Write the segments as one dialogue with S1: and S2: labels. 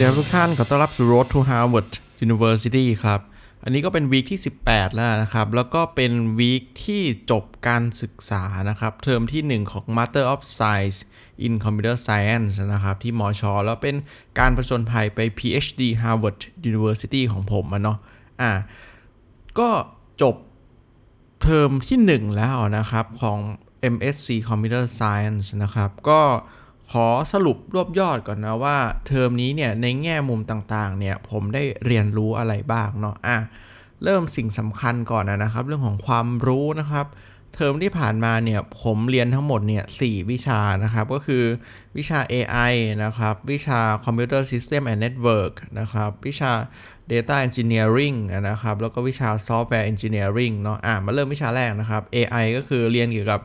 S1: ดีครับทุกท่านขอต้อนรับสู่ Road to Harvard University ครับ อันนี้ก็เป็นวีคที่ 18 แล้วนะครับ แล้วก็เป็นวีคที่จบการศึกษานะครับ เทอมที่ 1 ของ Master of Science in Computer Science นะครับ ที่มอชอแล้วเป็นการประชนภัยไป PhD Harvard University ของผมอะเนาะอ่าก็จบเทอมที่ 1 แล้วนะครับของ MSc Computer Science นะครับ ก็ ขอสรุปรวบยอดก่อนนะว่าเทอมนี้เนี่ยในแง่มุมต่างๆเนี่ยผมได้เรียนรู้อะไรบ้างเนาะอะเริ่มสิ่งสำคัญก่อนนะครับ เรื่องของความรู้นะครับ เทอมที่ผ่านมาเนี่ยผมเรียนทั้งหมดเนี่ยสวิชานะครับ ก็คือวิชา AI นะครับ วิชา Computer System and Network นะครับ วิชา Data Engineering นะครับ แล้วก็วิชา Software Engineering เนาะอะมาเริ่มวิชาแรกนะครับ AI ก็คือเรียนเกี่ยวกับ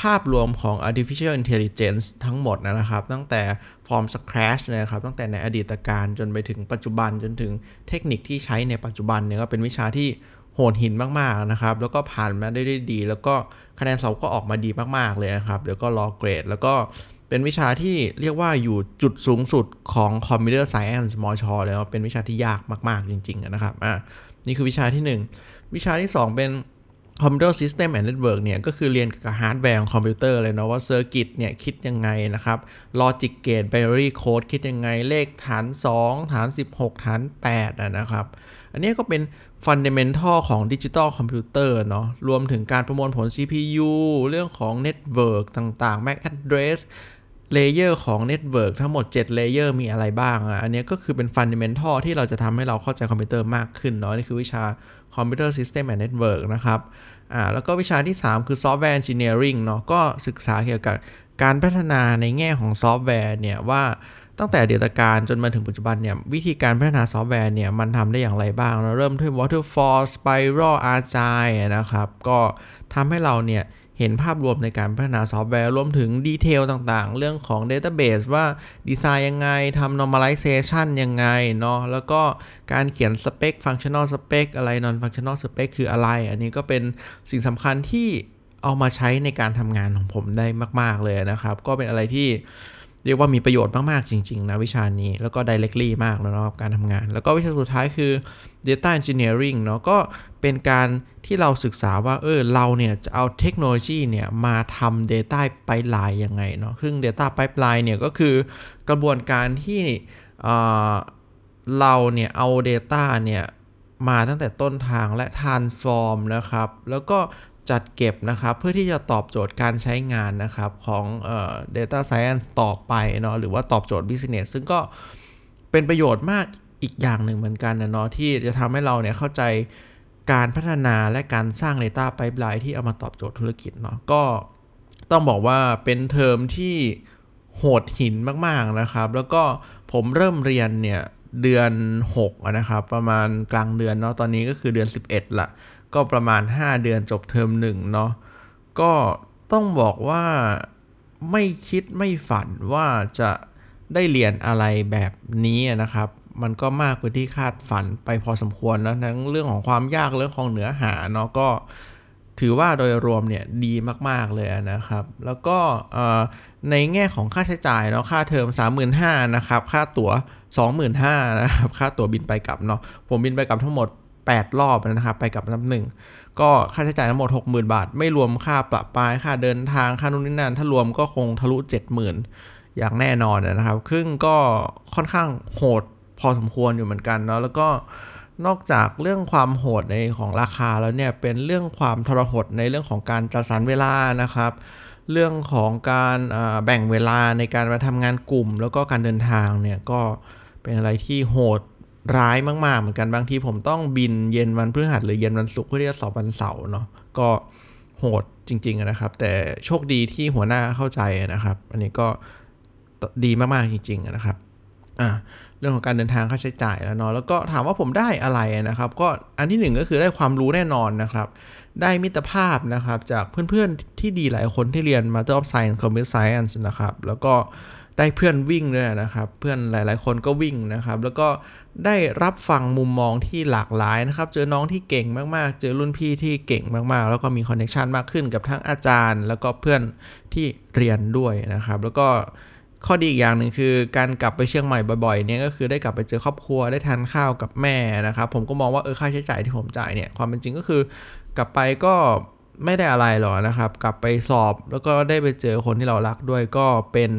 S1: ภาพรวมของ artificial intelligence ทั้งหมดนะครับ ตั้งแต่ form scratch นะครับ ตั้งแต่ในอดีตการจนไปถึงปัจจุบันจนถึงเทคนิคที่ใช้ในปัจจุบันเนี่ยก็เป็นวิชาที่โหดหินมากๆนะครับ แล้วก็ผ่านมาได้ได้ดี แล้วก็คะแนนสอบก็ออกมาดีมากๆเลยนะครับ เดี๋ยวก็รอเกรด แล้วก็เป็นวิชาที่เรียกว่าอยู่จุดสูงสุดของ Computer Science มชเลยเป็นวิชาที่ยากมาก ๆ จริง ๆ นะครับ อะนี่คือวิชาที่ 1 วิชาที่ 2 เป็น Computer System and Network เนี่ยก็คือเรียนกับฮาร์ดแวร์ของคอมพิวเตอร์เลยเนาะว่า circuit เนี่ยคิดยังไงนะครับ Logic Gate Binary Code คิดยังไงเลขฐาน 2 ฐาน 16 ฐาน8นะครับ อันนี้ก็เป็น fundamental ของ digital computer เนาะรวมถึงการประมวลผล CPU เรื่องของ network ต่างๆ MAC address layer ของ network ทั้งหมด 7 layer มีอะไรบ้างอะอันนี้ก็คือเป็น fundamental ที่เราจะทำให้เราเข้าใจคอมพิวเตอร์มากขึ้นเนาะนี่คือวิชา Computer System and Network นะครับอ่าแล้วก็วิชาที่ 3 คือ Software Engineering เนาะก็ศึกษาเกี่ยวกับการพัฒนาในแง่ของซอฟต์แวร์เนี่ยว่าตั้งแต่อดีตกาลจนมาถึงปัจจุบันเนี่ยวิธีการพัฒนาซอฟต์แวร์เนี่ยมันทำได้อย่างไรบ้างเราเริ่มที่ waterfall spiral agile นะครับ ก็ทำให้เราเนี่ย เห็นภาพรวมในการพัฒนาซอฟต์แวร์รวมถึง detail ต่างๆ เรื่องของ Database ว่าดีไซน์ยังไงทำ normalization ยังไงเนาะแล้วก็การเขียนสเปค functional spec อะไร non functional spec คืออะไร อันนี้ก็เป็นสิ่งสำคัญที่เอามาใช้ในการทำงานของผมได้มาก ๆ เลยนะครับ ก็เป็นอะไรที่ เรียกว่ามีประโยชน์มาก ๆ จริง ๆ นะ วิชานี้แล้วก็ directly มากแล้วนะครับการทำงาน แล้วก็วิชาสุดท้ายคือ data engineering เนาะก็เป็นการที่เราศึกษาว่า เออ เราเนี่ย จะเอาเทคโนโลยีเนี่ย มาทำ data pipeline ยังไงเนาะซึ่ง data pipeline เนี่ย ก็คือกระบวนการที่เราเนี่ย เอา data เนี่ยมาตั้งแต่ต้นทางและ transform นะครับ แล้วก็ จัดเก็บนะครับ เพื่อที่จะตอบโจทย์การใช้งานนะครับของเอ่อ data science ต่อไปเนาะหรือว่าตอบโจทย์ business ซึ่งก็เป็นประโยชน์มากอีกอย่างหนึ่งเหมือนกันนะเนาะที่จะทำให้เราเนี่ยเข้าใจการพัฒนาและการสร้าง Data Pipeline ที่เอามาตอบโจทย์ธุรกิจเนาะก็ต้องบอกว่าเป็นเทอมที่โหดหินมากๆนะครับ แล้วก็ผมเริ่มเรียนเนี่ยเดือน 6 นะครับ ประมาณกลางเดือนเนาะตอนนี้ก็คือเดือน 11ละ ก็ประมาณ 5 เดือนจบเทอมหนึ่งเนาะก็ต้องบอกว่าไม่คิดไม่ฝันว่าจะได้เรียนอะไรแบบนี้นะครับ มันก็มากกว่าที่คาดฝันไปพอสมควรแล้วทั้งเรื่องของความยากเรื่องของเนื้อหาเนาะก็ถือว่าโดยรวมเนี่ยดีมาก ๆ เลยนะครับ แล้วก็ในแง่ของค่าใช้จ่ายเนาะค่าเทอม 35,000นะครับ ค่าตั๋ว 25,000นะครับ ค่าตั๋วบินไปกลับเนาะผมบินไปกลับทั้งหมด 8 รอบนะครับ ไปกับน้ำหนึ่งก็ค่าใช้จ่ายทั้งหมด 60,000 บาท ไม่รวมค่าปรับปลายค่าเดินทางค่านู่นนี่นั่นถ้ารวมก็คงทะลุ 70,000 อย่างแน่นอนนะครับครึ่งก็ค่อนข้างโหดพอสมควรอยู่เหมือนกันเนาะแล้วก็นอกจากเรื่องความโหดในของราคาแล้วเนี่ยเป็นเรื่องความทรหดในเรื่องของการจัดสรรเวลานะครับ เรื่องของการแบ่งเวลาในการมาทำงานกลุ่ม แล้วก็การเดินทางเนี่ยก็เป็นอะไรที่โหด ร้ายมากๆเหมือนกันบางทีผมต้องบินเย็นวันพฤหัสหรือเย็นวันศุกร์เพื่อที่จะสอบวันเสาร์เนาะก็โหดจริงๆนะครับ แต่โชคดีที่หัวหน้าเข้าใจนะครับ อันนี้ก็ดีมากๆจริงๆนะครับอะเรื่องของการเดินทางค่าใช้จ่ายแล้วเนาะแล้วก็ถามว่าผมได้อะไรนะครับ ก็อันที่หนึ่งก็คือได้ความรู้แน่นอนนะครับ ได้มิตรภาพนะครับ จากเพื่อนๆที่ดีหลายคนที่เรียน Master of Science Computer Science นะครับ แล้วก็ ได้เพื่อนวิ่งด้วยนะครับ เพื่อนหลาย ๆ คนก็วิ่งนะครับ แล้วก็ได้รับฟังมุมมองที่หลากหลายนะครับ เจอน้องที่เก่งมาก ๆ เจอรุ่นพี่ที่เก่งมาก ๆ แล้วก็มีคอนเนคชันมากขึ้นกับทั้งอาจารย์ แล้วก็เพื่อนที่เรียนด้วยนะครับ แล้วก็ข้อดีอีกอย่างหนึ่งคือการกลับไปเชียงใหม่บ่อยๆเนี่ยก็คือได้กลับไปเจอครอบครัวได้ทานข้าวกับแม่นะครับ ผมก็มองว่าเออค่าใช้จ่ายที่ผมจ่ายเนี่ยความเป็นจริงก็คือกลับไปก็ ไม่ได้อะไรหรอกนะครับ กลับไปสอบแล้วก็ได้ไปเจอคนที่เรารักด้วยก็เป็น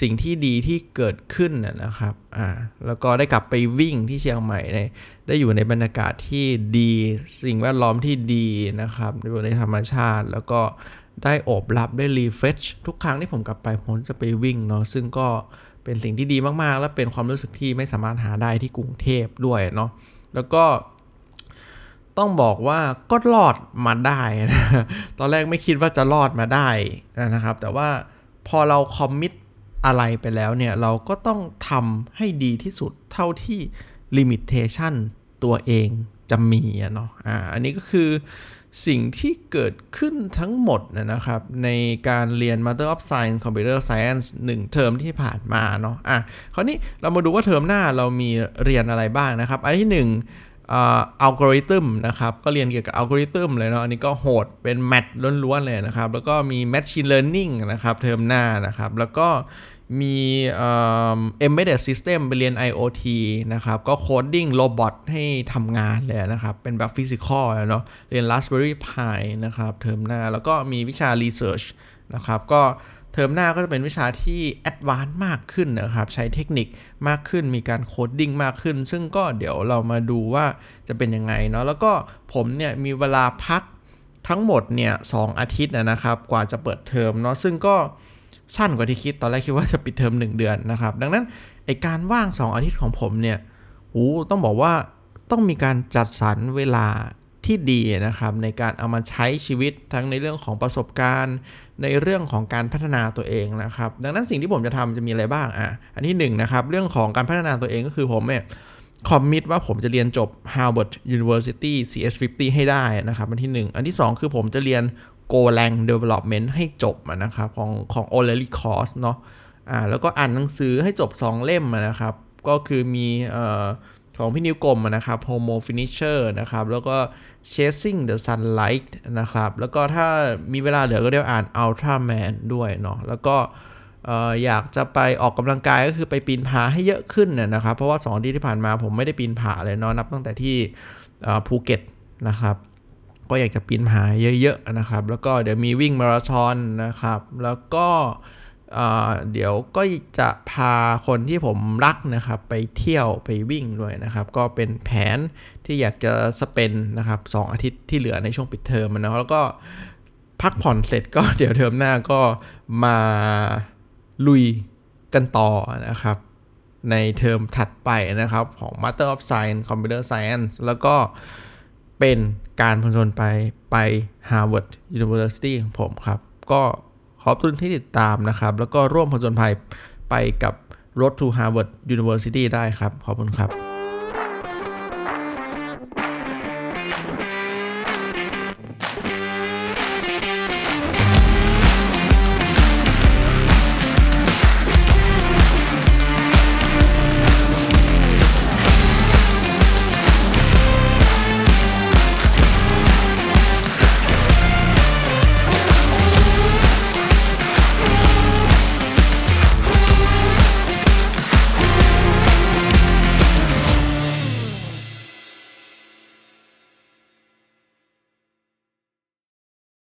S1: สิ่งที่ดีที่เกิดขึ้นนะครับอ่าแล้วก็ได้กลับไปวิ่งที่เชียงใหม่ได้ได้อยู่ในบรรยากาศที่ดี สิ่งแวดล้อมที่ดีนะครับอยู่ในธรรมชาติ แล้วก็ได้โอบรับได้รีเฟรชทุกครั้งที่ผมกลับไปผมจะไปวิ่งเนาะซึ่งก็เป็นสิ่งที่ดีมากๆ และเป็นความรู้สึกที่ไม่สามารถหาได้ที่กรุงเทพด้วยเนาะแล้วก็ ต้องบอกว่าก็รอดมาได้นะตอนแรกไม่คิดว่าจะรอดมาได้นะครับ แต่ว่าพอเราคอมมิตอะไรไปแล้วเนี่ย เราก็ต้องทำให้ดีที่สุดเท่าที่ลิมิตเ t ชันตัวเองจะมีเนาะอ่าอันนี้ก็คือสิ่งที่เกิดขึ้นทั้งหมดนะครับ ในการเรียน Master of Science Computer Science 1 เทอมที่ผ่านมาเนาะอะคราวนี้เรามาดูว่าเทอมหน้าเรามีเรียนอะไรบ้างนะครับ อันที่ 1 อัลกอริทึมนะครับก็เรียนเกี่ยวกับอัลกอริทึมเลยเนาะอันนี้ก็โหดเป็น math ล้วนๆเลยนะครับ แล้วก็มี Machine Learning นะครับเทอมหน้านะครับ แล้วก็มี embedded system ไปเรียน IoT นะครับ ก็ coding robot ให้ทำงานเลยนะครับ เป็นแบบ physical เนาะเรียน Raspberry Pi นะครับเทอมหน้า แล้วก็มีวิชา Research นะครับก็ เทอมหน้าก็จะเป็นวิชาที่ advance มากขึ้นนะครับ ใช้เทคนิคมากขึ้น มีการ coding มากขึ้น ซึ่งก็เดี๋ยวเรามาดูว่าจะเป็นยังไงเนาะ แล้วก็ผมเนี่ยมีเวลาพักทั้งหมดเนี่ยสอาทิตย์นะครับ กว่าจะเปิดเทอมเนาะ ซึ่งก็สั้นกว่าที่คิด ตอนแรกคิดว่าจะปิดเทอม1 เดือนนะครับ ดังนั้นไอการว่าง 2 อาทิตย์ของผมเนี่ยโอ้ต้องบอกว่าต้องมีการจัดสรรเวลา ที่ดีนะครับในการเอามาใช้ชีวิตทั้งในเรื่องของประสบการณ์ ในเรื่องของการพัฒนาตัวเองนะครับ ดังนั้นสิ่งที่ผมจะทำจะมีอะไรบ้างอะอันที่1นนะครับเรื่องของการพัฒนาตัวเองก็คือผมเนี่ยคอมมิตว่าผมจะเรียนจบ Harvard University CS50 ให้ได้นะครับอันที่ 1 อันที่ 2 คือผมจะเรียน Golang Development ให้จบนะครับของของ O'Leary Course เนาะอ่าแล้วก็อ่านหนังสือให้จบ 2 เล่มนะครับก็คือมีเอ่อ ของพี่นิวกลมนะครับ Homo Finisher นะครับ แล้วก็ Chasing the Sunlight นะครับ แล้วก็ถ้ามีเวลาเหลือก็เดี๋ยวอ่าน Ultraman ด้วยเนาะ แล้วก็อยากจะไปออกกำลังกายก็คือไปปีนผาให้เยอะขึ้นนะครับ เพราะว่า2อาทิตย์ที่ผ่านมาผมไม่ได้ปีนผาเลยเนาะนับตั้งแต่ที่ภูเก็ตนะครับ ก็อยากจะปีนผาเยอะๆนะครับ แล้วก็เดี๋ยวมีวิ่งมาราธอนนะครับ แล้วก็ เดี๋ยวก็จะพาคนที่ผมรักนะครับ ไปเที่ยวไปวิ่งด้วยนะครับ ก็เป็นแผนที่อยากจะสเปนนะครับสอาทิตย์ที่เหลือในช่วงปิดเทอมนะแล้วก็พักผ่อนเสร็จก็เดี๋ยวเทอมหน้าก็มาลุยกันต่อนะครับ ในเทอมถัดไปนะครับ ของ Master of Science Computer Science แล้วก็เป็นการผจญไปไป Harvard University ของผมครับ ก็ ขอบคุณที่ติดตามนะครับ แล้วก็ร่วมผจญภัยไปกับ Road to Harvard University ได้ครับ ขอบคุณครับ